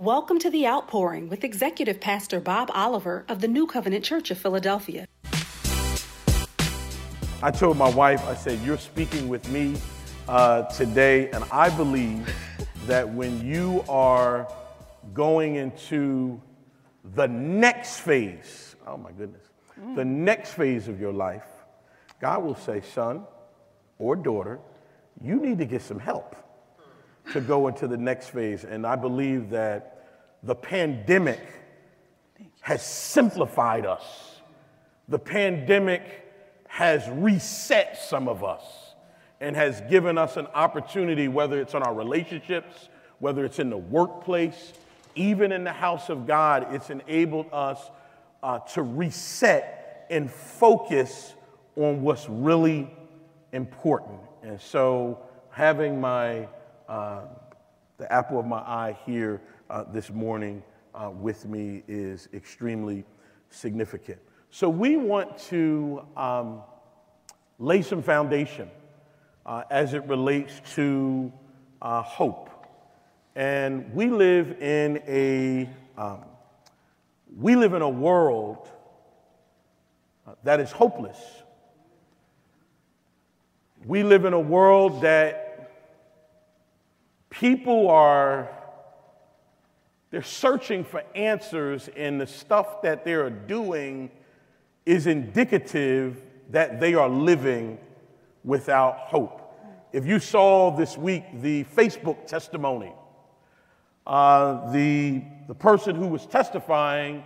Welcome to The Outpouring with Executive Pastor Bob Oliver of the New Covenant Church of Philadelphia. I told my wife, I said, You're speaking with me uh, today, and I believe that when you are going into the next phase, oh my goodness, mm. the next phase of your life, God will say, Son or daughter, you need to get some help to go into the next phase. And I believe that the pandemic has simplified us. The pandemic has reset some of us and has given us an opportunity, whether it's in our relationships, whether it's in the workplace, even in the house of God, it's enabled us uh, to reset and focus on what's really important. And so, having my uh, the apple of my eye here uh, this morning uh, with me is extremely significant. So, we want to um, lay some foundation uh, as it relates to uh, hope. And we live in a um, we live in a world that is hopeless. We live in a world that people are they're searching for answers and the stuff that they are doing is indicative that they are living without hope. If you saw this week the facebook testimony uh, the, the person who was testifying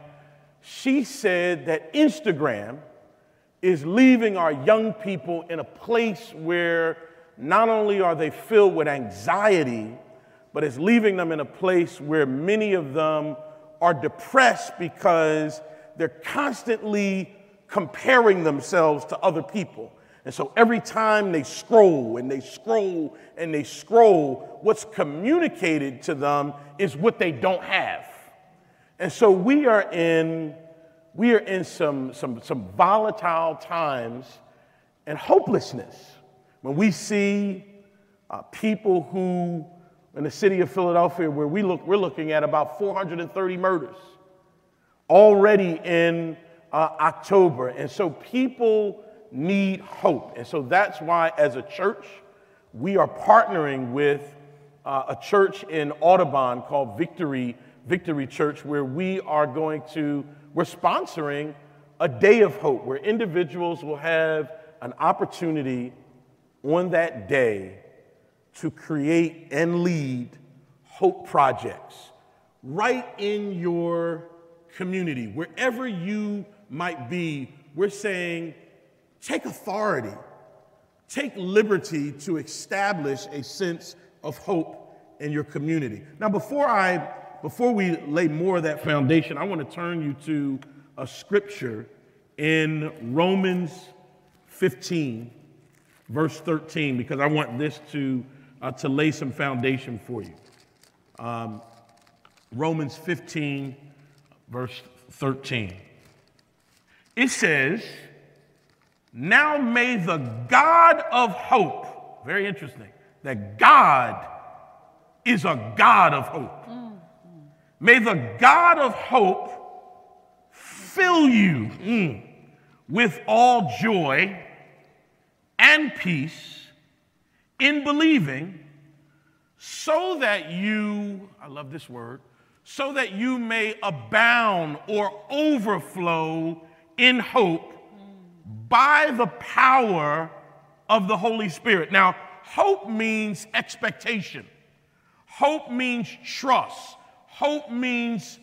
she said that instagram is leaving our young people in a place where not only are they filled with anxiety, but it's leaving them in a place where many of them are depressed because they're constantly comparing themselves to other people. And so every time they scroll and they scroll and they scroll, what's communicated to them is what they don't have. And so we are in, we are in some, some, some volatile times and hopelessness. When we see uh, people who, in the city of Philadelphia, where we look, we're looking at about 430 murders already in uh, October. And so people need hope. And so that's why, as a church, we are partnering with uh, a church in Audubon called Victory, Victory Church, where we are going to, we're sponsoring a day of hope where individuals will have an opportunity on that day to create and lead hope projects right in your community, wherever you might be. We're saying take authority, take liberty to establish a sense of hope in your community. Now, before I before we lay more of that foundation, I want to turn you to a scripture in Romans 15 verse 13, because I want this to, uh, to lay some foundation for you. Um, Romans 15, verse 13. It says, Now may the God of hope, very interesting, that God is a God of hope. Mm-hmm. May the God of hope fill you mm, with all joy and peace in believing, so that you, I love this word, so that you may abound or overflow in hope by the power of the Holy Spirit. Now, hope means expectation, hope means trust, hope means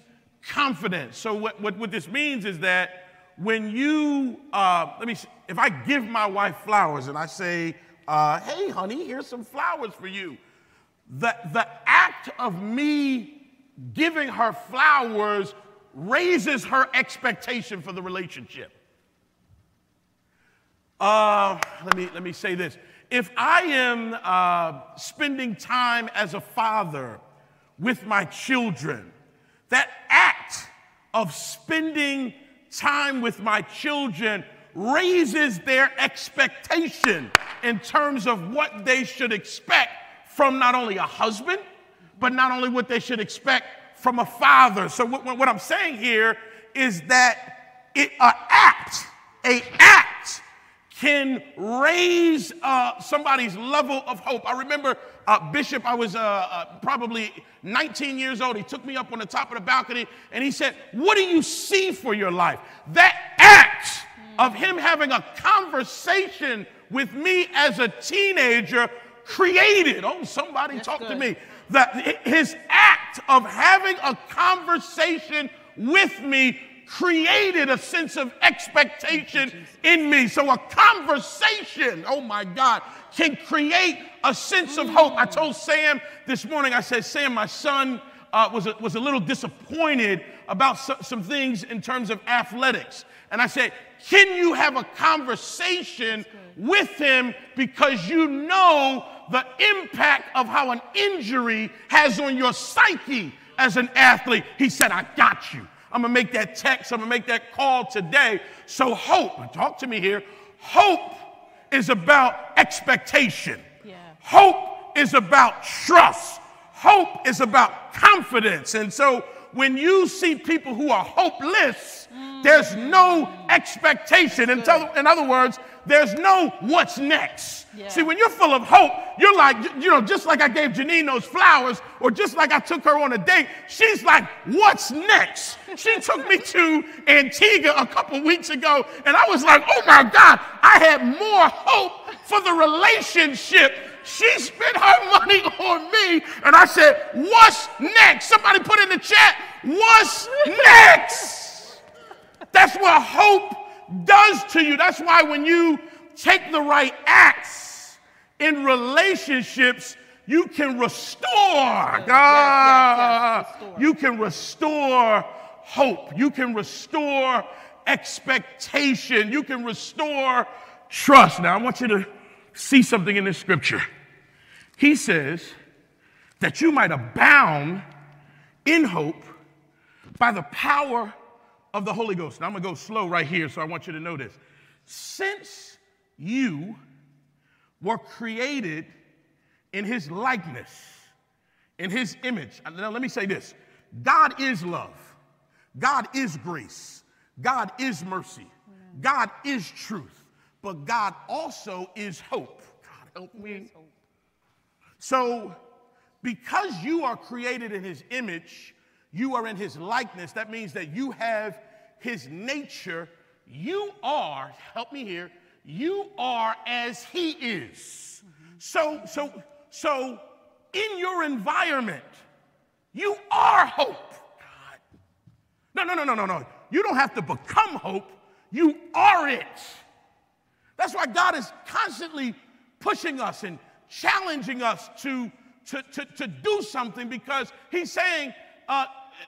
confidence. So, what, what, what this means is that when you, uh, let me, if I give my wife flowers and I say, uh, hey, honey, here's some flowers for you, the, the act of me giving her flowers raises her expectation for the relationship. Uh, let, me, let me say this. If I am uh, spending time as a father with my children, that act of spending time with my children raises their expectation in terms of what they should expect from not only a husband, but not only what they should expect from a father. So what, what I'm saying here is that it, an act, a act can raise uh, somebody's level of hope. I remember uh, Bishop, I was uh, uh, probably 19 years old. He took me up on the top of the balcony and he said, What do you see for your life? That act of him having a conversation with me as a teenager created, oh, somebody That's talk good. to me, that his act of having a conversation with me created a sense of expectation in me. So a conversation, oh my God, can create a sense of hope. I told Sam this morning, I said, Sam, my son uh, was, a, was a little disappointed about so, some things in terms of athletics. And I said, Can you have a conversation with him because you know the impact of how an injury has on your psyche as an athlete? He said, I got you. I'm gonna make that text, I'm gonna make that call today. So, hope, talk to me here. Hope is about expectation, yeah. hope is about trust, hope is about confidence. And so, when you see people who are hopeless, mm. there's no expectation. In, in other words, there's no what's next. Yeah. See, when you're full of hope, you're like, you know, just like I gave Jeneen those flowers, or just like I took her on a date, she's like, what's next? She took me to Antigua a couple weeks ago, and I was like, oh my God, I had more hope for the relationship. She spent her money on me, and I said, what's next? Somebody put in the chat, what's next? That's what hope does to you. That's why when you take the right acts in relationships, you can restore. Yes, yes, ah. yes, restore. You can restore hope. You can restore expectation. You can restore trust. Now, I want you to see something in this scripture. He says that you might abound in hope by the power of the Holy Ghost. Now I'm going to go slow right here, so I want you to know this. Since you were created in his likeness, in his image. Now let me say this God is love, God is grace, God is mercy, God is truth, but God also is hope. God help me. So, because you are created in his image, you are in his likeness. That means that you have his nature. You are, help me here, you are as he is. So, so, so in your environment, you are hope. God. No, no, no, no, no, no. You don't have to become hope. You are it. That's why God is constantly pushing us and challenging us to, to, to, to do something because He's saying, uh,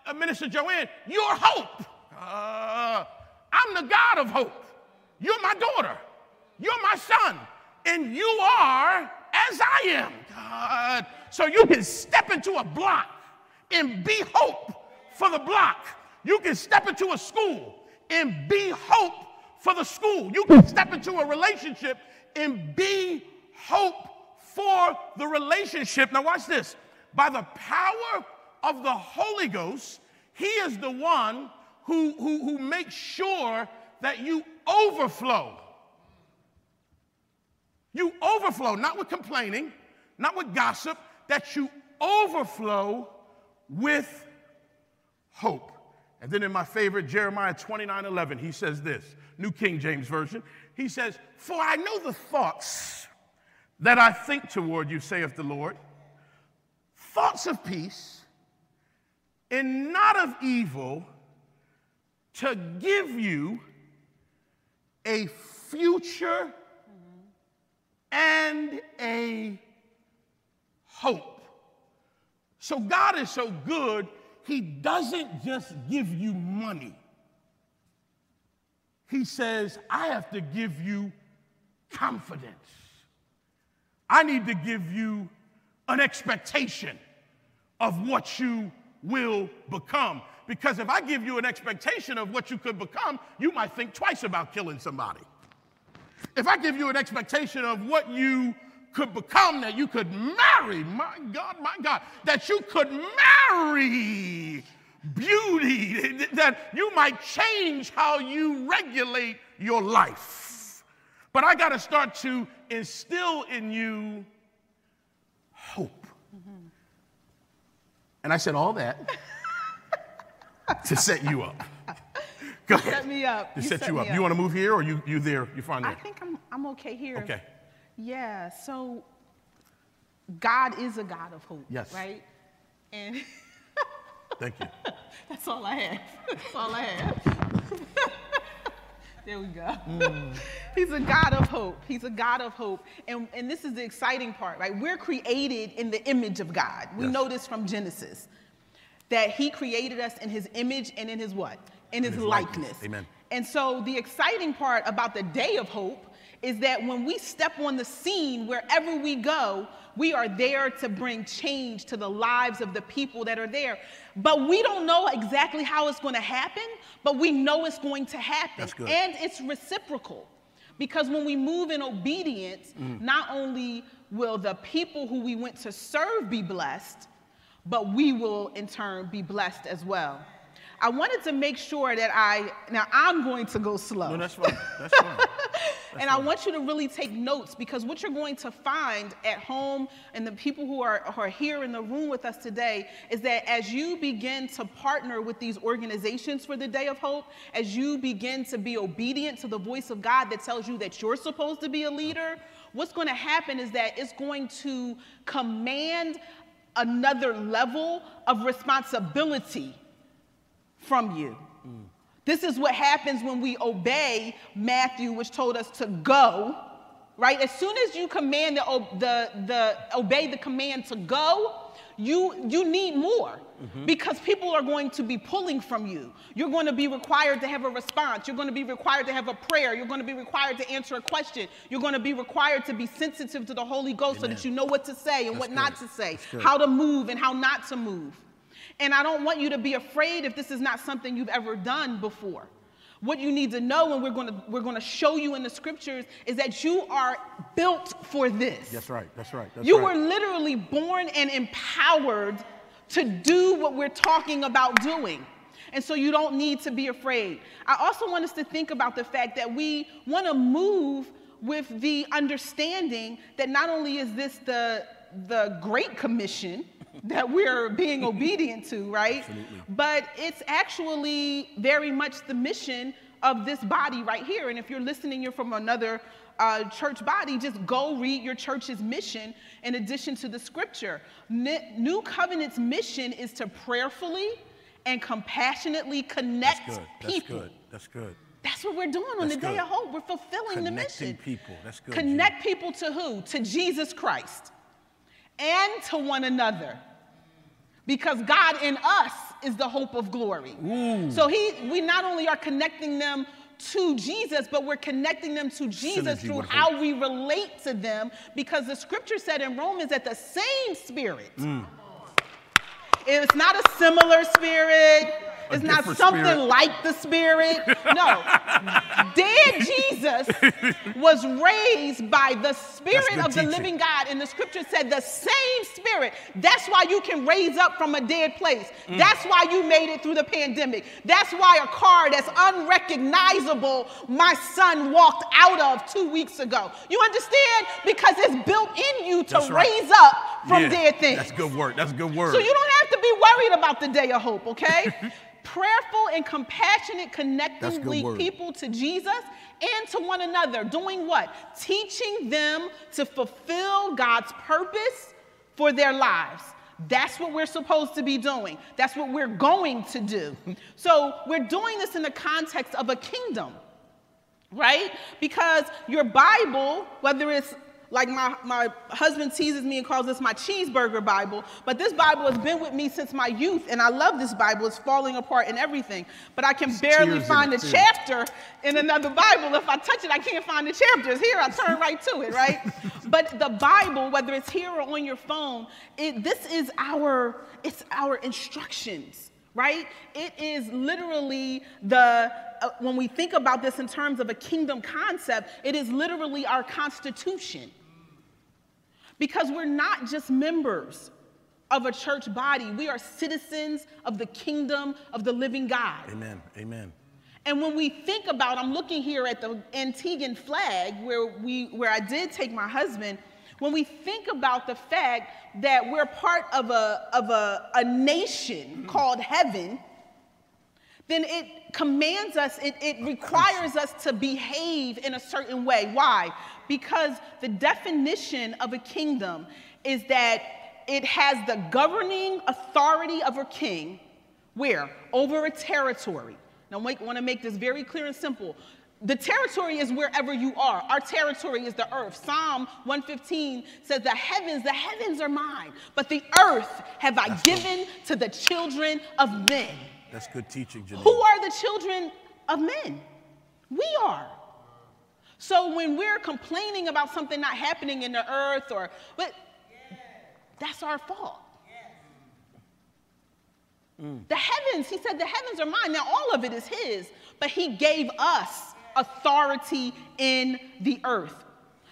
uh, Minister Joanne, you're hope. Uh, I'm the God of hope. You're my daughter. You're my son. And you are as I am, God. So you can step into a block and be hope for the block. You can step into a school and be hope for the school. You can step into a relationship and be hope for the relationship. Now, watch this. By the power of the Holy Ghost, He is the one who, who, who makes sure that you overflow. You overflow, not with complaining, not with gossip, that you overflow with hope. And then in my favorite, Jeremiah 29 11, he says this New King James Version. He says, For I know the thoughts that I think toward you, saith the Lord, thoughts of peace and not of evil, to give you a future and a hope. So God is so good, He doesn't just give you money. He says, I have to give you confidence. I need to give you an expectation of what you will become. Because if I give you an expectation of what you could become, you might think twice about killing somebody. If I give you an expectation of what you could become, that you could marry, my God, my God, that you could marry beauty, that you might change how you regulate your life. But I got to start to instill in you hope. Mm-hmm. And I said all that to set you up. Go ahead. Set me up. To you set, set you up. up. You want to move here or you, you there? You find there? I think I'm, I'm okay here. Okay. Yeah, so God is a God of hope. Yes. Right? And Thank you. That's all I have. That's all I have. there we go. Mm. He's a God of hope. He's a God of hope. And, and this is the exciting part, right? We're created in the image of God. We yes. know this from Genesis that He created us in His image and in His what? In His, his likeness. likeness. Amen. And so the exciting part about the day of hope is that when we step on the scene, wherever we go, we are there to bring change to the lives of the people that are there. But we don't know exactly how it's going to happen, but we know it's going to happen. And it's reciprocal. Because when we move in obedience, mm. not only will the people who we went to serve be blessed, but we will in turn be blessed as well. I wanted to make sure that I, now I'm going to go slow. No, that's fine. That's fine. That's and fine. I want you to really take notes because what you're going to find at home and the people who are, who are here in the room with us today is that as you begin to partner with these organizations for the Day of Hope, as you begin to be obedient to the voice of God that tells you that you're supposed to be a leader, what's going to happen is that it's going to command another level of responsibility from you. Mm. This is what happens when we obey Matthew, which told us to go, right? As soon as you command the, the, the obey the command to go, you, you need more mm-hmm. because people are going to be pulling from you. You're going to be required to have a response. You're going to be required to have a prayer. You're going to be required to answer a question. You're going to be required to be sensitive to the Holy Ghost Amen. so that you know what to say and That's what good. not to say, how to move and how not to move. And I don't want you to be afraid if this is not something you've ever done before. What you need to know, and we're going to, we're going to show you in the scriptures, is that you are built for this. That's right. That's right. That's right. you right. were literally born and empowered to do what we're talking about doing. And so you don't need to be afraid. I also want us to think about the fact that we want to move with the understanding that not only is this the, the Great Commission, that we're being obedient to, right? Absolutely. But it's actually very much the mission of this body right here. And if you're listening, you're from another uh, church body, just go read your church's mission in addition to the scripture. New Covenant's mission is to prayerfully and compassionately connect That's good. That's people. Good. That's good. That's what we're doing on That's the good. day of hope. We're fulfilling Connecting the mission. people. That's good. Connect people to who? To Jesus Christ and to one another. Because God in us is the hope of glory. Ooh. So he, we not only are connecting them to Jesus, but we're connecting them to Jesus Synergy through how we relate to them because the scripture said in Romans that the same spirit. Mm. It's not a similar spirit. It's not something spirit. like the Spirit. No. Dead Jesus was raised by the Spirit of teaching. the living God. And the scripture said the same Spirit. That's why you can raise up from a dead place. Mm. That's why you made it through the pandemic. That's why a car that's unrecognizable my son walked out of two weeks ago. You understand? Because it's built in you to right. raise up from yeah, dead things. That's good work. That's good word. So you don't have to be worried about the day of hope, okay? prayerful and compassionate connecting weak people to Jesus and to one another. Doing what? Teaching them to fulfill God's purpose for their lives. That's what we're supposed to be doing. That's what we're going to do. So we're doing this in the context of a kingdom, right? Because your Bible, whether it's like my, my husband teases me and calls this my cheeseburger Bible, but this Bible has been with me since my youth, and I love this Bible. It's falling apart and everything, but I can barely find a too. chapter in another Bible. If I touch it, I can't find the chapters. Here, I turn right to it, right? but the Bible, whether it's here or on your phone, it, this is our, it's our instructions right? It is literally the, uh, when we think about this in terms of a kingdom concept, it is literally our constitution. Because we're not just members of a church body, we are citizens of the kingdom of the living God. Amen. Amen. And when we think about, I'm looking here at the Antiguan flag where we where I did take my husband. When we think about the fact that we're part of a of a, a nation mm-hmm. called heaven, then it commands us, it, it requires us to behave in a certain way. Why? Because the definition of a kingdom is that it has the governing authority of a king, where? Over a territory. Now, I want to make this very clear and simple. The territory is wherever you are. Our territory is the earth. Psalm 115 says, The heavens, the heavens are mine, but the earth have I given to the children of men. That's good teaching, Jeneen. Who are the children of men? We are. So when we're complaining about something not happening in the earth or but that's our fault. Mm. The heavens, he said, the heavens are mine. Now all of it is his, but he gave us authority in the earth.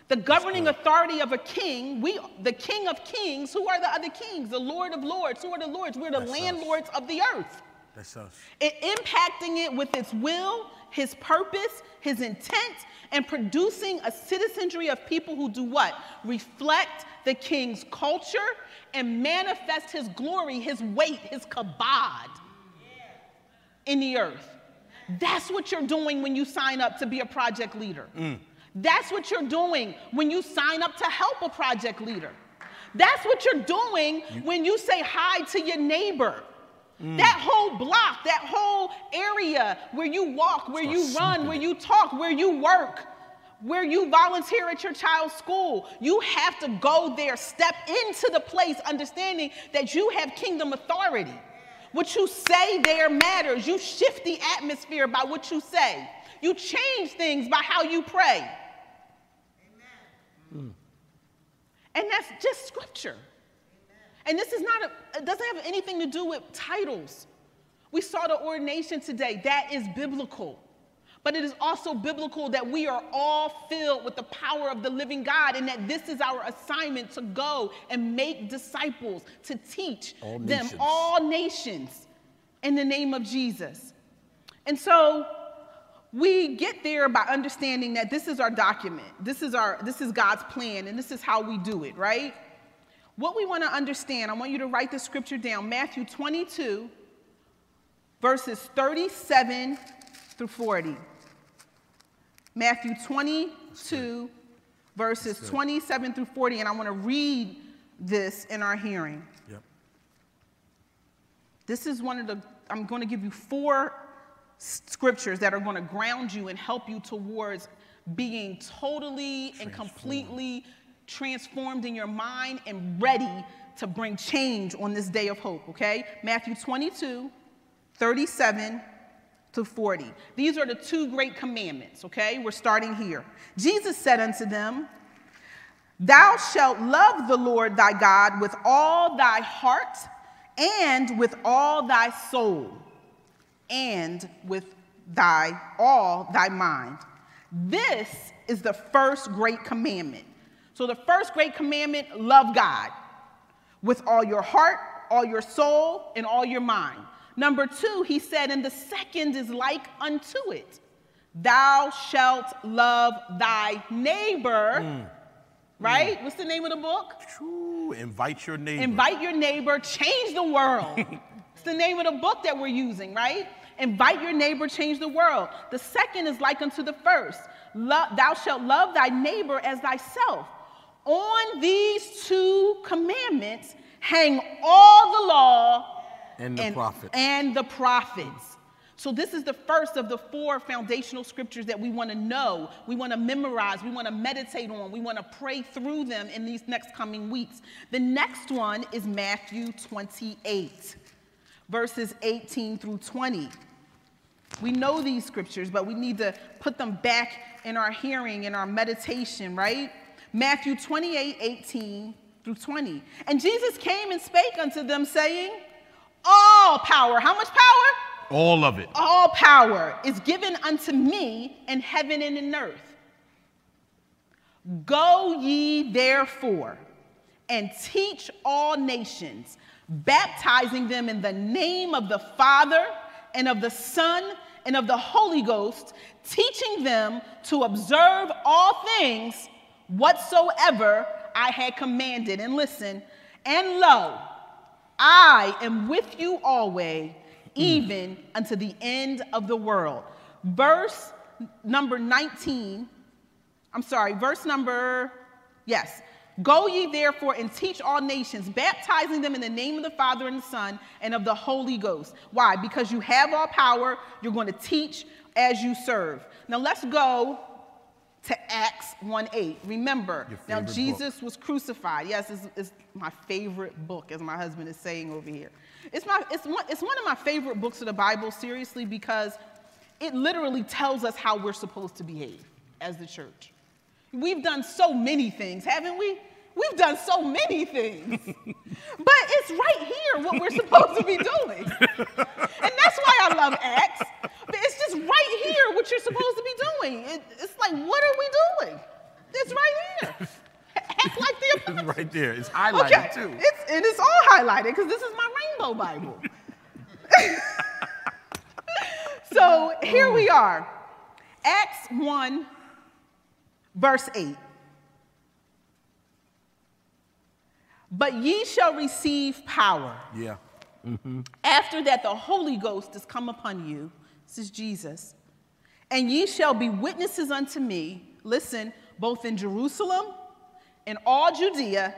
The governing authority of a king, we the king of kings, who are the other kings? The Lord of lords. Who are the lords? We're the That's landlords us. of the earth. That's us. It impacting it with its will, his purpose, his intent, and producing a citizenry of people who do what? Reflect the king's culture and manifest his glory, his weight, his kabod in the earth. That's what you're doing when you sign up to be a project leader. Mm. That's what you're doing when you sign up to help a project leader. That's what you're doing when you say hi to your neighbor. Mm. That whole block, that whole area where you walk, where you run, where you talk, where you work, where you volunteer at your child's school, you have to go there, step into the place, understanding that you have kingdom authority. What you say there matters. You shift the atmosphere by what you say. You change things by how you pray. Mm. And that's just scripture. And this is not, a, it doesn't have anything to do with titles. We saw the ordination today. That is biblical. But it is also biblical that we are all filled with the power of the living God and that this is our assignment to go and make disciples, to teach all them nations. all nations in the name of Jesus. And so we get there by understanding that this is our document. This is our this is God's plan and this is how we do it, right? What we want to understand, I want you to write the scripture down Matthew 22, verses 37 through 40. Matthew 22, verses 27 through 40, and I want to read this in our hearing. Yep. This is one of the, I'm going to give you four scriptures that are going to ground you and help you towards being totally and completely transformed in your mind and ready to bring change on this day of hope, okay? Matthew 22, 37 to 40. These are the two great commandments, okay? We're starting here. Jesus said unto them, Thou shalt love the Lord thy God with all thy heart and with all thy soul and with thy all thy mind. This is the first great commandment. So, the first great commandment love God with all your heart, all your soul, and all your mind. Number two, he said, and the second is like unto it Thou shalt love thy neighbor. Mm. Right? Mm. What's the name of the book? True. Invite your neighbor. Invite your neighbor, change the world. it's the name of the book that we're using, right? Invite your neighbor, change the world. The second is like unto the first. Love, thou shalt love thy neighbor as thyself. On these two commandments hang all the law and the and, prophets. And the prophets. So, this is the first of the four foundational scriptures that we want to know, we want to memorize, we want to meditate on, we want to pray through them in these next coming weeks. The next one is Matthew 28, verses 18 through 20. We know these scriptures, but we need to put them back in our hearing, in our meditation, right? Matthew 28 18 through 20. And Jesus came and spake unto them, saying, All power, how much power? All of it. All power is given unto me in heaven and in earth. Go ye therefore and teach all nations, baptizing them in the name of the Father and of the Son and of the Holy Ghost, teaching them to observe all things whatsoever I had commanded. And listen, and lo, I am with you always, even mm. unto the end of the world. Verse number 19, I'm sorry, verse number, yes. Go ye therefore and teach all nations, baptizing them in the name of the Father and the Son and of the Holy Ghost. Why? Because you have all power, you're going to teach as you serve. Now let's go to Acts 1 8. Remember, now Jesus book. was crucified. Yes, it's, it's, my favorite book, as my husband is saying over here. It's, my, it's, one, it's one of my favorite books of the Bible, seriously, because it literally tells us how we're supposed to behave as the church. We've done so many things, haven't we? We've done so many things. but it's right here what we're supposed to be doing. And that's why I love Acts. But it's just right here what you're supposed to be doing. It, it's like, what are we doing? It's right here. Act like the apostles. It's right there. It's highlighted okay. too. It's, and it's all highlighted because this is my rainbow Bible. so here we are. Acts 1, verse 8. But ye shall receive power. Yeah. Mm-hmm. After that, the Holy Ghost is come upon you. Is Jesus. And ye shall be witnesses unto me, listen, both in Jerusalem, in all Judea,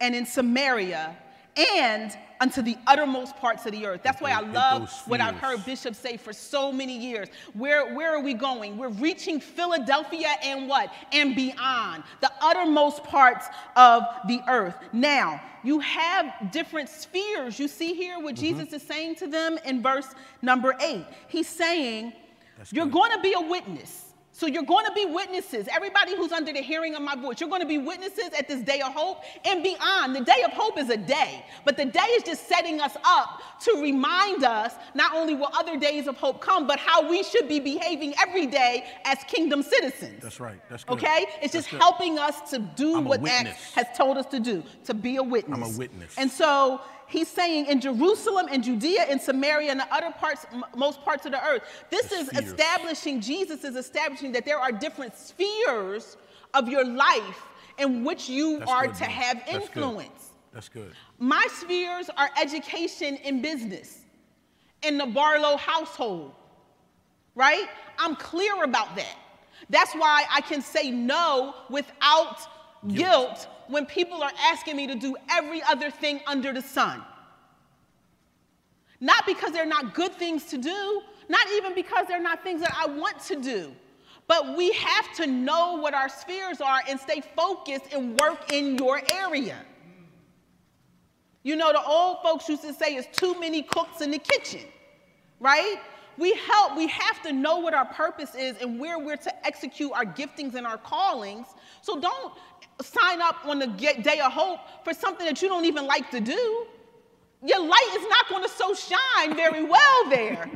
and in Samaria, and unto the uttermost parts of the earth. That's why I love what I've heard bishops say for so many years. Where, where are we going? We're reaching Philadelphia and what? And beyond, the uttermost parts of the earth. Now, you have different spheres. You see here what mm-hmm. Jesus is saying to them in verse number eight. He's saying, That's You're going to be a witness. So you're going to be witnesses. Everybody who's under the hearing of my voice, you're going to be witnesses at this day of hope and beyond. The day of hope is a day, but the day is just setting us up to remind us not only will other days of hope come, but how we should be behaving every day as kingdom citizens. That's right. That's good. Okay? It's That's just good. helping us to do I'm what Acts has told us to do, to be a witness. I'm a witness. And so he's saying in Jerusalem and Judea and Samaria and the other parts, most parts of the earth. This the is spheres. establishing, Jesus is establishing that there are different spheres of your life in which you That's are good, to man. have influence. That's good. That's good. My spheres are education and business in the Barlow household, right? I'm clear about that. That's why I can say no without guilt, when people are asking me to do every other thing under the sun. Not because they're not good things to do, not even because they're not things that I want to do. But we have to know what our spheres are and stay focused and work in your area. You know, the old folks used to say, it's too many cooks in the kitchen, right? We help, we have to know what our purpose is and where we're to execute our giftings and our callings. So don't sign up on the day of hope for something that you don't even like to do. Your light is not going to so shine very well there.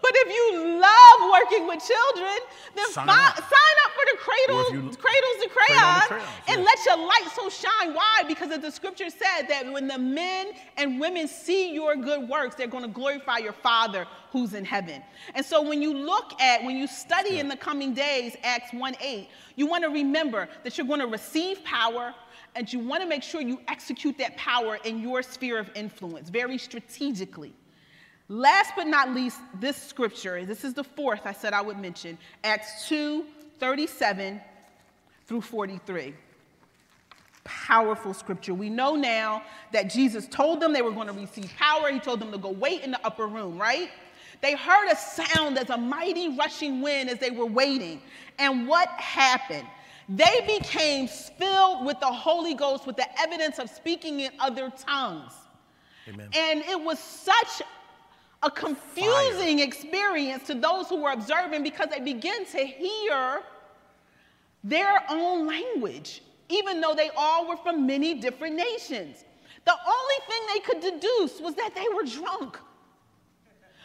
But if you love working with children, then sign, fi- up. sign up for the cradle, you, cradles and crayons, crayons and yeah. let your light so shine. Why? Because the scripture said that when the men and women see your good works, they're going to glorify your Father who's in heaven. And so when you look at, when you study in the coming days, Acts 1 8, you want to remember that you're going to receive power and you want to make sure you execute that power in your sphere of influence very strategically. Last but not least, this scripture, this is the fourth I said I would mention, Acts 2 37 through 43. Powerful scripture. We know now that Jesus told them they were going to receive power. He told them to go wait in the upper room, right? They heard a sound as a mighty rushing wind as they were waiting. And what happened? They became filled with the Holy Ghost with the evidence of speaking in other tongues. Amen. And it was such a confusing Fire. experience to those who were observing because they begin to hear their own language, even though they all were from many different nations. The only thing they could deduce was that they were drunk.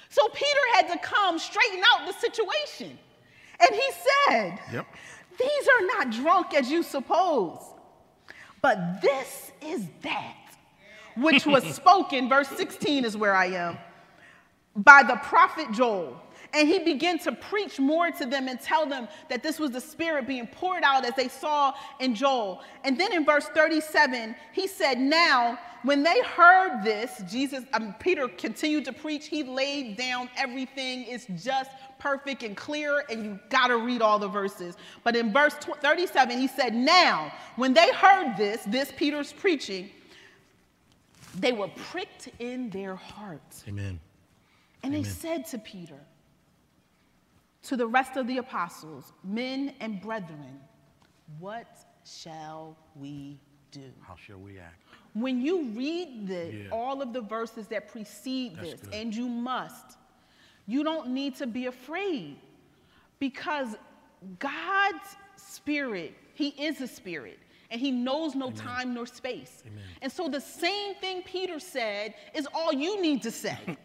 So Peter had to come straighten out the situation. And he said, yep. These are not drunk as you suppose, But this is that which was spoken, verse 16 is where I am, by the prophet Joel. And he began to preach more to them and tell them that this was the Spirit being poured out as they saw in Joel. And then in verse 37, he said, Now, when they heard this, Jesus, um, Peter continued to preach. He laid down everything. It's just perfect and clear, and you got to read all the verses. But in verse 37, he said, Now, when they heard this, this Peter's preaching, they were pricked in their hearts. Amen. And Amen. they said to Peter, to the rest of the apostles, men and brethren, what shall we do? How shall we act? When you read the, Yeah. all of the verses that precede That's this, good. and you must, you don't need to be afraid because God's spirit, He is a spirit. And he knows no time nor space. Amen. And so the same thing Peter said is all you need to say.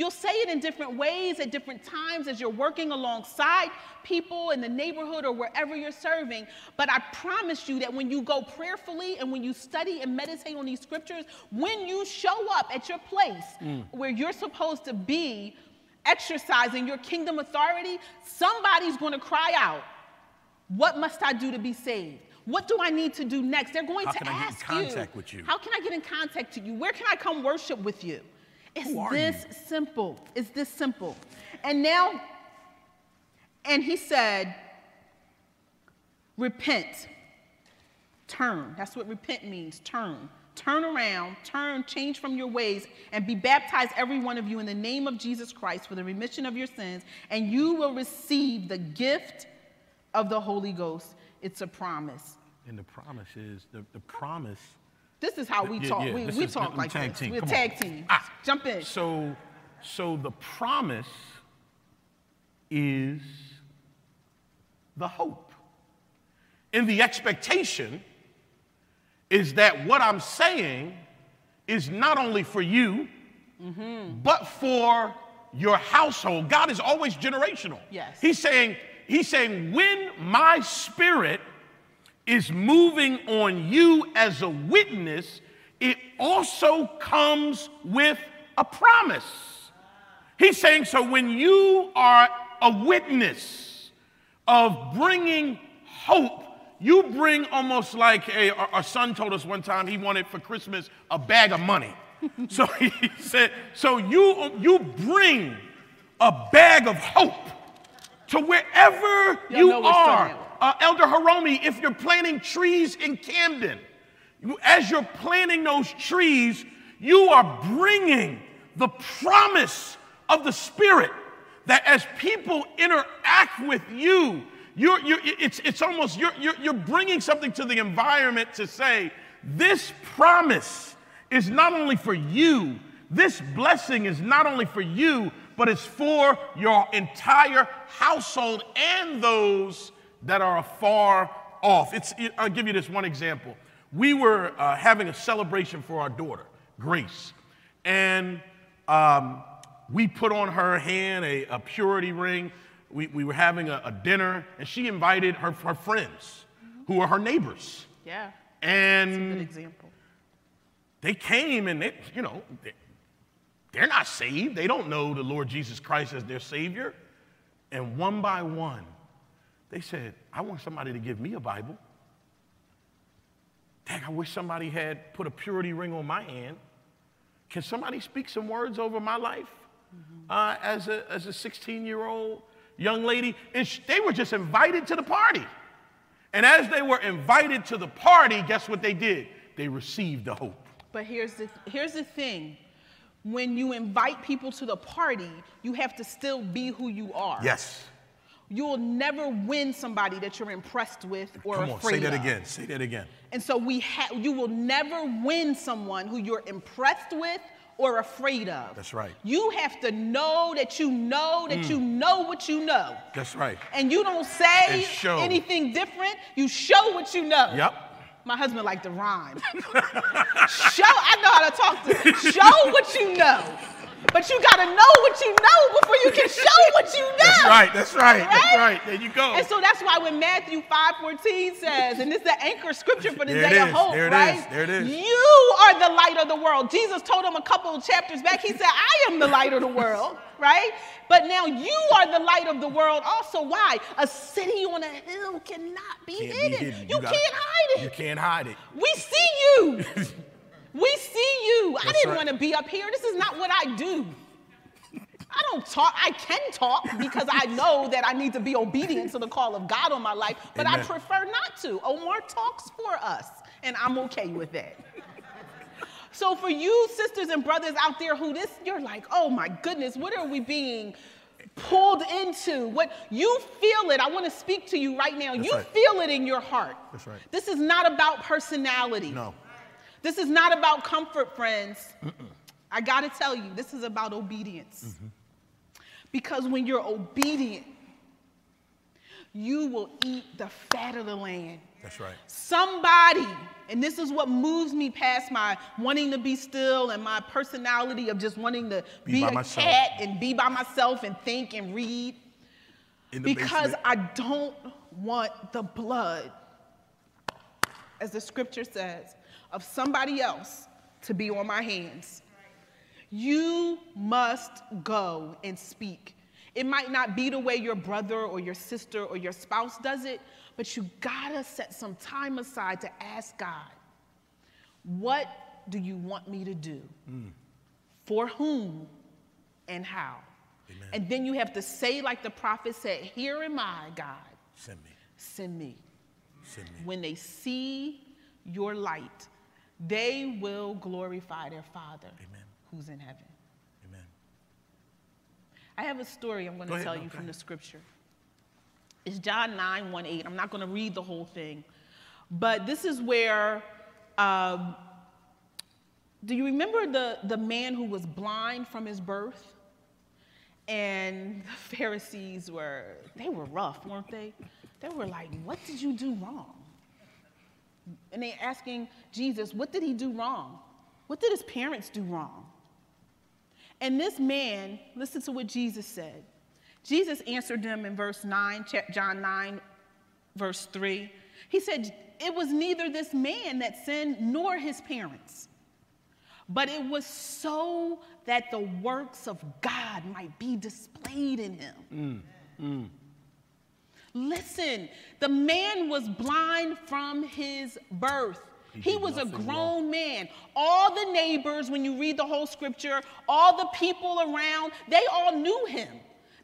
You'll say it in different ways at different times as you're working alongside people in the neighborhood or wherever you're serving. But I promise you that when you go prayerfully and when you study and meditate on these scriptures, when you show up at your place mm. where you're supposed to be exercising your kingdom authority, somebody's going to cry out, What must I do to be saved? What do I need to do next? They're going How to can I get in ask contact with you? How can I get in contact to you? Where can I come worship with you? It's this you? simple. It's this simple. And now, and he said, repent, turn. That's what repent means turn. Turn around, turn, change from your ways, and be baptized, every one of you, in the name of Jesus Christ for the remission of your sins, and you will receive the gift of the Holy Ghost. It's a promise. And the promise is the, the promise. This is how we Yeah, talk. yeah, we we is- talk like tag this. team. We're a Come on. tag team. Ah. Jump in. So, so the promise is the hope. And the expectation is that what I'm saying is not only for you, but for your household. God is always generational. Yes. He's saying, He's saying, when my spirit is moving on you as a witness, it also comes with a promise. He's saying, so when you are a witness of bringing hope, you bring almost like a, our, son told us one time he wanted for Christmas a bag of money. so he said, so you, you bring a bag of hope to wherever Y'all you are. Uh, Elder Hiromi, if you're planting trees in Camden, as you're planting those trees, you are bringing the promise of the Spirit that as people interact with you, you're, you're, it's, it's almost you're, you're, you're bringing something to the environment to say, this promise is not only for you, this blessing is not only for you, but it's for your entire household and those that are afar off. It's, it- I'll give you this one example. We were uh, having a celebration for our daughter, Grace, and um, we put on her hand a, a purity ring. We, we were having a, a dinner, and she invited her, her friends, who are her neighbors. yeah, And they came and they, you know, they, they're not saved. They don't know the Lord Jesus Christ as their Savior. And one by one, they said, I want somebody to give me a Bible. Dang, I wish somebody had put a purity ring on my hand. Can somebody speak some words over my life uh, as a as a 16 year old young lady? And sh- they were just invited to the party. And as they were invited to the party, guess what they did? They received the hope. But here's the here's the thing. When you invite people to the party, you have to still be who you are. Yes. You will never win somebody that you're impressed with or afraid of. Come on, afraid say that of. again. Say that again. And so we ha- you will never win someone who you're impressed with or afraid of. That's right. You have to know that you know that you mm. know what you know. That's right. And you don't say anything different. You show what you know. Yep. My husband liked to rhyme. show, I know how to talk to. Show what you know. But you got to know what you know before you can show what you know. That's right. That's right. That's right. There you go. And so that's why when Matthew 5:14 says, and it's the anchor scripture for the There day of hope, There it right? is. There it is. You are the light of the world. Jesus told him a couple of chapters back. He said, "I am the light of the world." Right? But now you are the light of the world. Also, why? A city on a hill cannot be, Can't be hidden. hidden. You, gotta- can't hide it. You can't hide it. We see you. we see you. I didn't right. want to be up here. This is not what I do. I don't talk. I can talk because I know that I need to be obedient to the call of God on my life, but I prefer not to. Oh, Omar talks for us, and I'm okay with that. So for you sisters and brothers out there who this you're like, "Oh my goodness, what are we being pulled into?" What you feel it. I want to speak to you right now. you right. feel it in your heart. That's right. This is not about personality. No. This is not about comfort, friends. I got to tell you, this is about obedience. Because when you're obedient, you will eat the fat of the land. That's right. Somebody, and this is what moves me past my wanting to be still and my personality of just wanting to Be be, a myself. cat and be by myself and think and read. Because basement. I don't want the blood, as the scripture says, of somebody else to be on my hands. You must go and speak. It might not be the way your brother or your sister or your spouse does it, but you gotta set some time aside to ask God, what do you want me to do? Mm. For whom and how? Amen. And then you have to say, like the prophet said, Here am I, God, Send me. send me. Send me. When they see your light, they will glorify their Father Amen. who's in heaven. Amen. I have a story I'm going Go to ahead. tell No, you from the scripture. It's John 9, 1, 8. I'm not going to read the whole thing. But this is where, um, do you remember the, the man who was blind from his birth? And the Pharisees were, they were rough, weren't they? They were like, what did you do wrong? And they're asking Jesus, what did he do wrong? What did his parents do wrong? And this man, listen to what Jesus said. Jesus answered them in verse 9, John 9, verse 3. He said, It was neither this man that sinned nor his parents, but it was so that the works of God might be displayed in him. Mm, mm. Listen, the man was blind from his birth. He He was a grown man. All the neighbors, when you read the whole scripture, all the people around, they all knew him.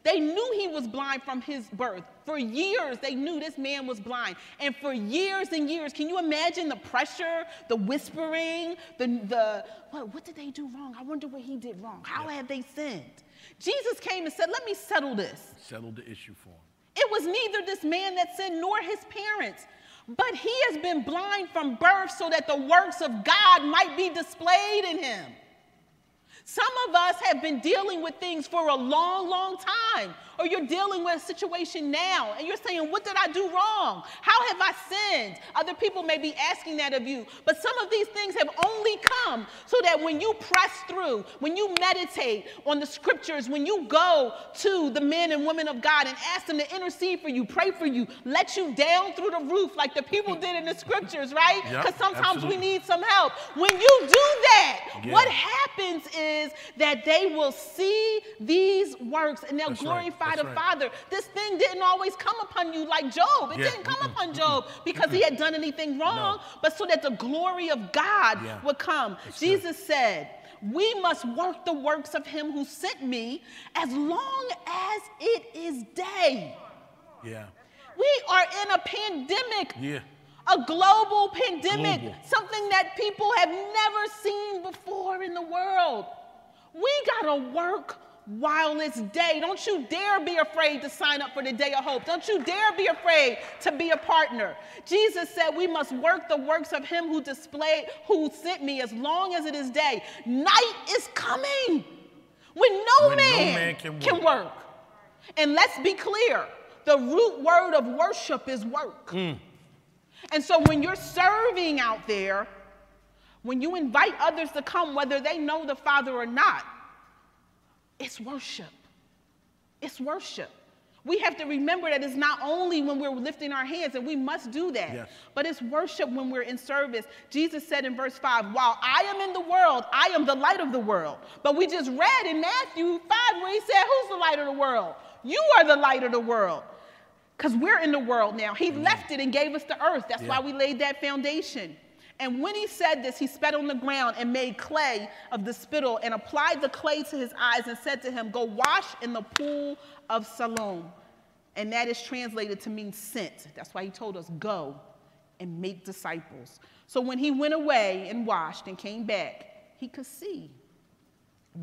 They knew he was blind from his birth. For years, they knew this man was blind. And for years and years, can you imagine the pressure, the whispering, the, the what, what did they do wrong? I wonder what he did wrong. How have they sinned? Jesus came and said, Let me settle this. Settle the issue for him. It was neither this man that sinned nor his parents, but he has been blind from birth so that the works of God might be displayed in him. Some of us have been dealing with things for a long, long time, or you're dealing with a situation now and you're saying, What did I do wrong? How have I sinned? Other people may be asking that of you, but some of these things have only come so that when you press through, when you meditate on the scriptures, when you go to the men and women of God and ask them to intercede for you, pray for you, let you down through the roof like the people did in the scriptures, right? Yep, Because sometimes we need some help. When you do that, Yeah. what happens is that they will see these works and they'll That's right, that's the right. Father. This thing didn't always come upon you like Job. It Yeah, didn't come mm-mm, upon Job because he had done anything wrong, but so that the glory of God Yeah. would come. That's good. Jesus said, we must work the works of him who sent me as long as it is day. Yeah. We are in a pandemic Yeah. a global pandemic, Global. something that people have never seen before in the world. We gotta work while it's day. Don't you dare be afraid to sign up for the day of hope. Don't you dare be afraid to be a partner. Jesus said we must work the works of him who displayed, who sent me as long as it is day. Night is coming when no, When no man, man can can work. work. And let's be clear the root word of worship is work. Hmm. And so when you're serving out there, when you invite others to come, whether they know the Father or not, It's worship. It's worship. We have to remember that it's not only when we're lifting our hands, and we must do that, Yes. but it's worship when we're in service. Jesus said in verse 5, While I am in the world, I am the light of the world. But we just read in Matthew 5 where he said, Who's the light of the world? You are the light of the world. Because we're in the world now. He mm. left it and gave us the earth. That's why we laid that foundation. And when he said this, he spat on the ground and made clay of the spittle and applied the clay to his eyes and said to him, Go wash in the pool of Siloam. And that is translated to mean sent. That's why he told us, Go and make disciples. So when he went away and washed and came back, he could see.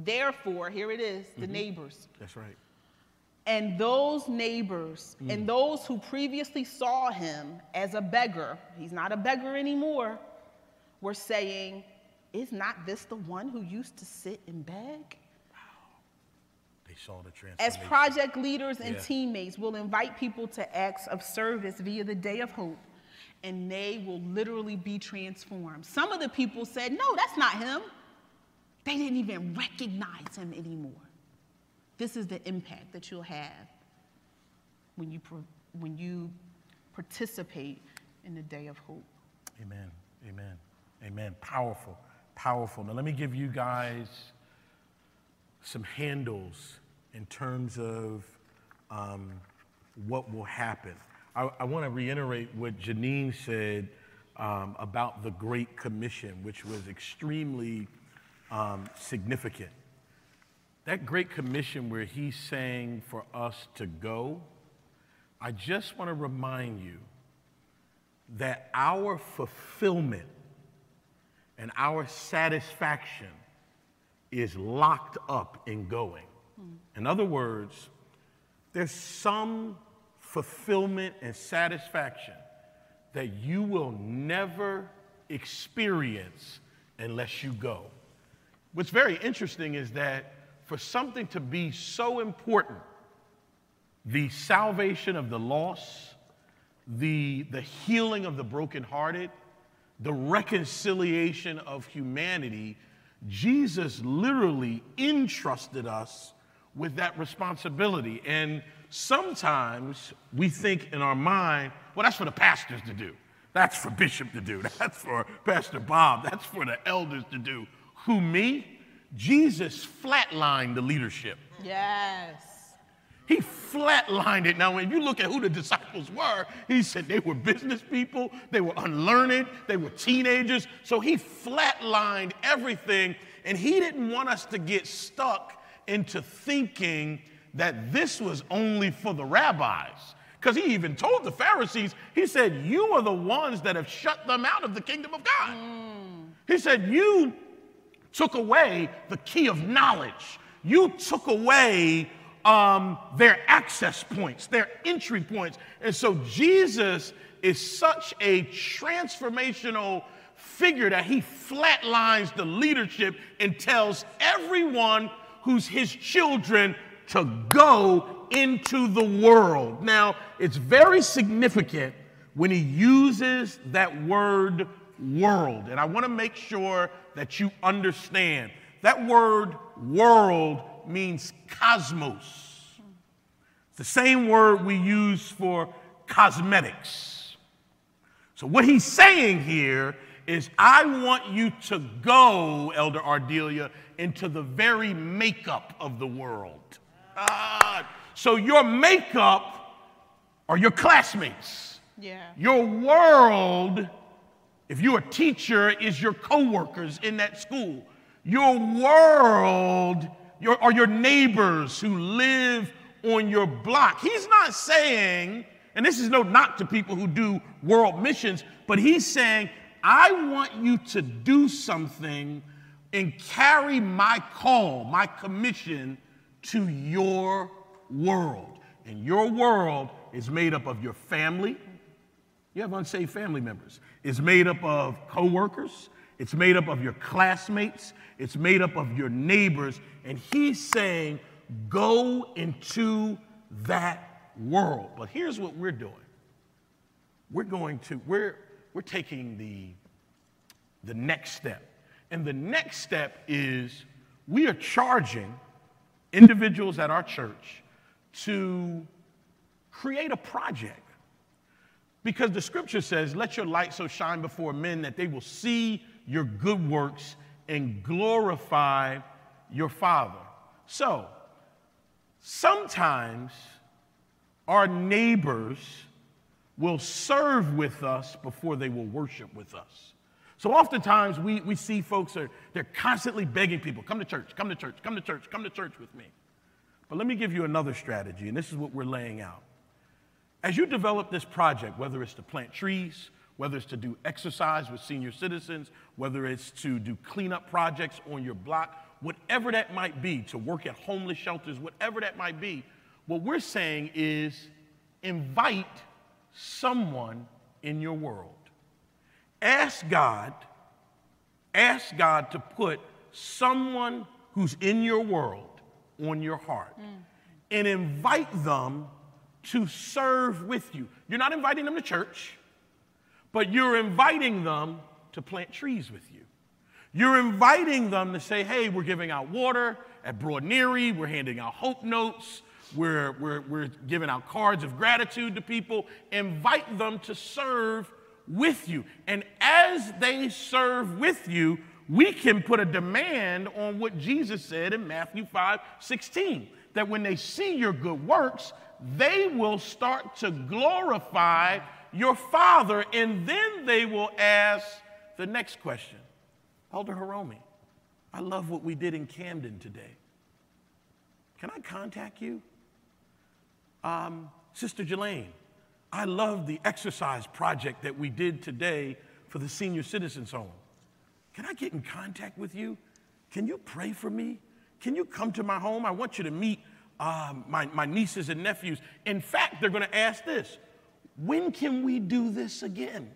Therefore, here it is the neighbors. That's right. And those neighbors Mm. and those who previously saw him as a beggar, he's not a beggar anymore, were saying, Is not this the one who used to sit and beg? They saw the transformation. As project leaders and Yeah. teammates, we'll invite people to acts of service via the Day of Hope, and they will literally be transformed. Some of the people said, No, that's not him. They didn't even recognize him anymore. This is the impact that you'll have when you, when you participate in the Day of Hope. Amen. Amen. Amen. Powerful. Powerful. Now, let me give you guys some handles in terms of um, what will happen. I, I want to reiterate what Jeneen said um, about the Great Commission, which was extremely um, significant. That Great Commission, where he's saying for us to go, I just want to remind you that our fulfillment and our satisfaction is locked up in going. Hmm. In other words, there's some fulfillment and satisfaction that you will never experience unless you go. What's very interesting is that for something to be so important, the salvation of the lost, the, the healing of the brokenhearted, the reconciliation of humanity, Jesus literally entrusted us with that responsibility. And sometimes we think in our mind, well, that's for the pastors to do. That's for Bishop to do. That's for Pastor Bob. That's for the elders to do. Who, me? Jesus flatlined the leadership. Yes. He flatlined it. Now, when you look at who the disciples were, he said they were business people, they were unlearned, they were teenagers. So he flatlined everything, and he didn't want us to get stuck into thinking that this was only for the rabbis. Because he even told the Pharisees, he said, You are the ones that have shut them out of the kingdom of God. Mm. He said, You took away the key of knowledge. You took away um, their access points, their entry points. And so Jesus is such a transformational figure that he flatlines the leadership and tells everyone who's his children to go into the world. Now, it's very significant when he uses that word world. And I want to make sure that you understand that word world means cosmos. It's the same word we use for cosmetics. So, what he's saying here is, I want you to go, Elder Ardelia, into the very makeup of the world. Ah, so, your makeup are your classmates. Yeah. Your world, if you're a teacher, is your coworkers in that school. Your world your, are your neighbors who live on your block. He's not saying, and this is no knock to people who do world missions, but he's saying, I want you to do something and carry my call, my commission to your world. And your world is made up of your family, you have unsaved family members. It's made up of coworkers. It's made up of your classmates. It's made up of your neighbors. And he's saying, go into that world. But here's what we're doing. We're going to, we're, we're taking the, the next step. And the next step is we are charging individuals at our church to create a project. Because the scripture says, Let your light so shine before men that they will see your good works and glorify your Father. So, sometimes our neighbors will serve with us before they will worship with us. So oftentimes we, we see folks are they're constantly begging people, come to church, come to church, come to church, come to church with me. But let me give you another strategy, and this is what we're laying out. As you develop this project, whether it's to plant trees, whether it's to do exercise with senior citizens, whether it's to do cleanup projects on your block, whatever that might be, to work at homeless shelters, whatever that might be, what we're saying is invite someone in your world. Ask God, ask God to put someone who's in your world on your heart mm. and invite them to serve with you. You're not inviting them to church, but you're inviting them to plant trees with you. You're inviting them to say, hey, we're giving out water at Broad Broadnery, we're handing out hope notes, we're, we're, we're giving out cards of gratitude to people. Invite them to serve with you. And as they serve with you, we can put a demand on what Jesus said in Matthew 5 16 that when they see your good works, they will start to glorify your Father, and then they will ask the next question Elder Hiromi, I love what we did in Camden today. Can I contact you? Um, Sister Jelaine, I love the exercise project that we did today for the senior citizens home. Can I get in contact with you? Can you pray for me? Can you come to my home? I want you to meet um, my, my nieces and nephews. In fact, they're going to ask this when can we do this again?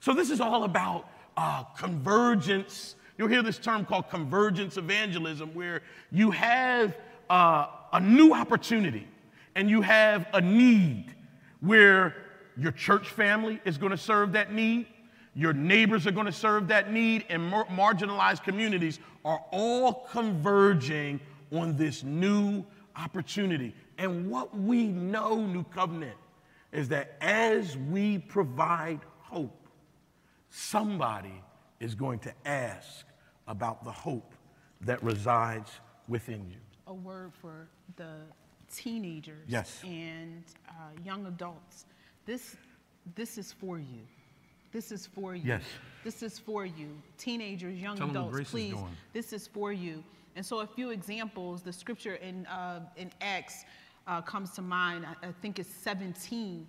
So, this is all about uh, convergence. You'll hear this term called convergence evangelism, where you have uh, a new opportunity and you have a need where your church family is going to serve that need, your neighbors are going to serve that need, and mar- marginalized communities are all converging on this new opportunity. And what we know, New Covenant, is that as we provide hope, somebody is going to ask about the hope that resides within you. A word for the teenagers yes. and uh, young adults. This, this is for you. This is for you. Yes. This is for you. Teenagers, young Tell adults, please. This is for you. And so, a few examples. The scripture in, uh, in Acts uh, comes to mind. I, I, think it's 17,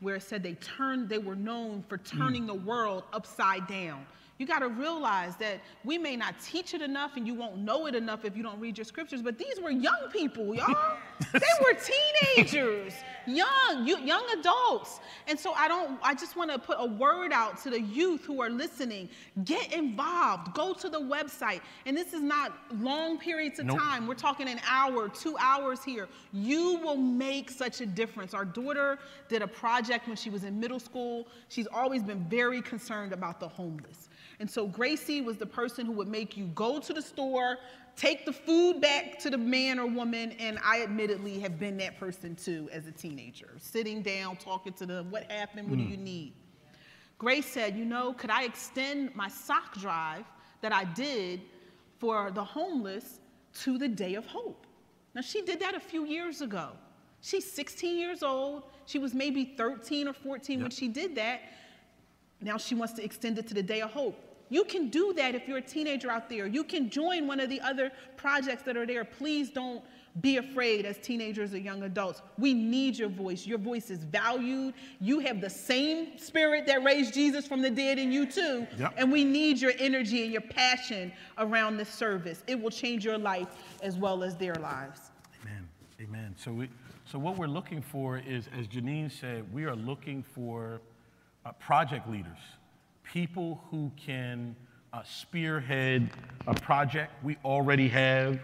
where it said they turned, they were known for turning mm. the world upside down. You got to realize that we may not teach it enough and you won't know it enough if you don't read your scriptures, but these were young people, y'all. they were teenagers, young, young adults. And so I don't I just want to put a word out to the youth who are listening. Get involved. Go to the website. And this is not long periods of nope. time. We're talking an hour, 2 hours here. You will make such a difference. Our daughter did a project when she was in middle school. She's always been very concerned about the homeless. And so Gracie was the person who would make you go to the store, take the food back to the man or woman, and I admittedly have been that person too as a teenager, sitting down, talking to them, what happened, what mm. do you need? Grace said, you know, could I extend my sock drive that I did for the homeless to the Day of Hope? Now, she did that a few years ago. She's 16 years old. She was maybe 13 or 14 yep. when she did that. Now she wants to extend it to the Day of Hope. You can do that if you're a teenager out there. You can join one of the other projects that are there. Please don't be afraid as teenagers or young adults. We need your voice. Your voice is valued. You have the same spirit that raised Jesus from the dead in you, too. Yep. And we need your energy and your passion around this service. It will change your life as well as their lives. Amen. Amen. So, we, so what we're looking for is, as Jeneen said, we are looking for uh, project leaders people who can uh, spearhead a project. We already have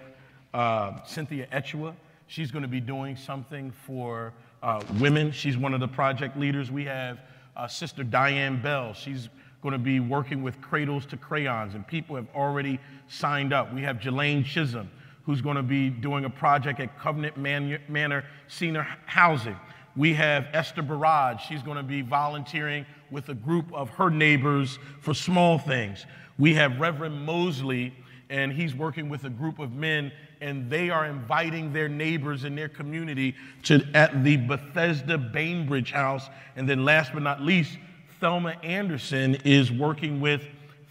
uh, Cynthia Echua. She's going to be doing something for uh, women. She's one of the project leaders. We have uh, Sister Diane Bell. She's going to be working with Cradles to Crayons, and people have already signed up. We have Jelaine Chisholm, who's going to be doing a project at Covenant Manor Senior Housing. We have Esther Barrage. She's going to be volunteering with a group of her neighbors for small things. We have Reverend Mosley, and he's working with a group of men, and they are inviting their neighbors in their community to at the Bethesda Bainbridge House. And then, last but not least, Thelma Anderson is working with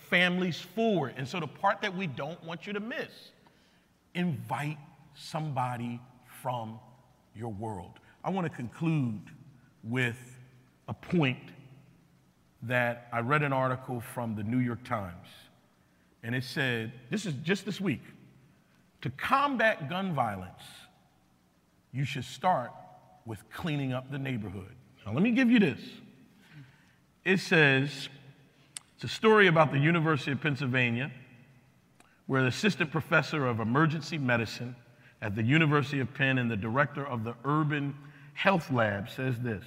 Families Forward. And so, the part that we don't want you to miss invite somebody from your world. I want to conclude with a point that I read an article from the New York Times, and it said this is just this week to combat gun violence, you should start with cleaning up the neighborhood. Now, let me give you this. It says, it's a story about the University of Pennsylvania, where the assistant professor of emergency medicine at the University of Penn and the director of the urban health lab says this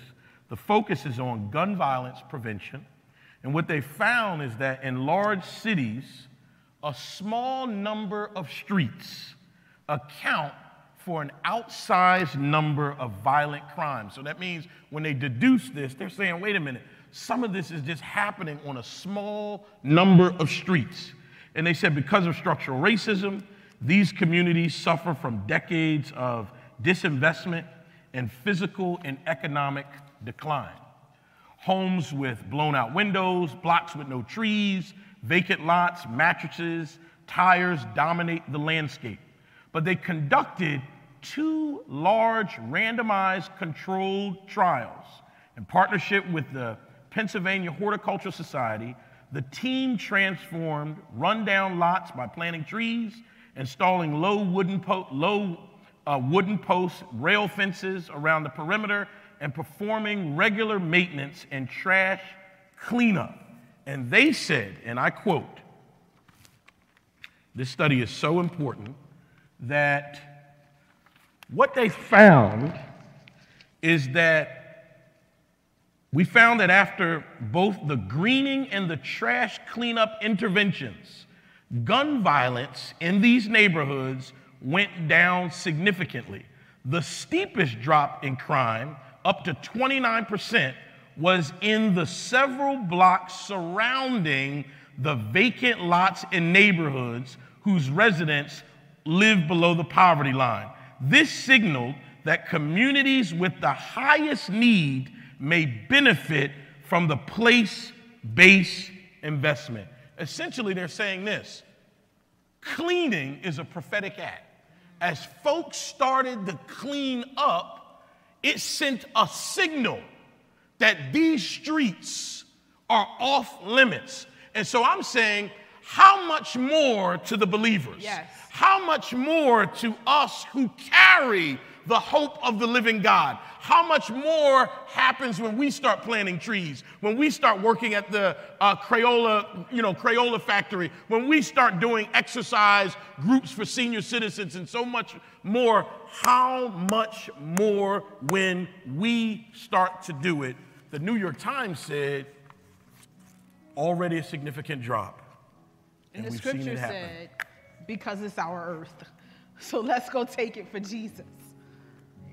the focus is on gun violence prevention. And what they found is that in large cities, a small number of streets account for an outsized number of violent crimes. So that means when they deduce this, they're saying, wait a minute, some of this is just happening on a small number of streets. And they said because of structural racism, these communities suffer from decades of disinvestment and physical and economic decline. Homes with blown out windows, blocks with no trees, vacant lots, mattresses, tires dominate the landscape. But they conducted two large randomized controlled trials in partnership with the Pennsylvania Horticultural Society. The team transformed rundown lots by planting trees, installing low wooden, low uh, wooden posts, rail fences around the perimeter, and performing regular maintenance and trash cleanup. And they said, and I quote, this study is so important that what they found is that we found that after both the greening and the trash cleanup interventions, gun violence in these neighborhoods went down significantly. The steepest drop in crime, up to 29%, was in the several blocks surrounding the vacant lots in neighborhoods whose residents live below the poverty line. This signaled that communities with the highest need may benefit from the place based investment. Essentially, they're saying this cleaning is a prophetic act as folks started to clean up, it sent a signal that these streets are off limits. And so I'm saying, how much more to the believers? Yes. How much more to us who carry the hope of the living God. How much more happens when we start planting trees, when we start working at the uh, Crayola, you know, Crayola factory, when we start doing exercise groups for senior citizens and so much more. How much more when we start to do it? The New York Times said already a significant drop. And, and the scripture said, because it's our earth. So let's go take it for Jesus.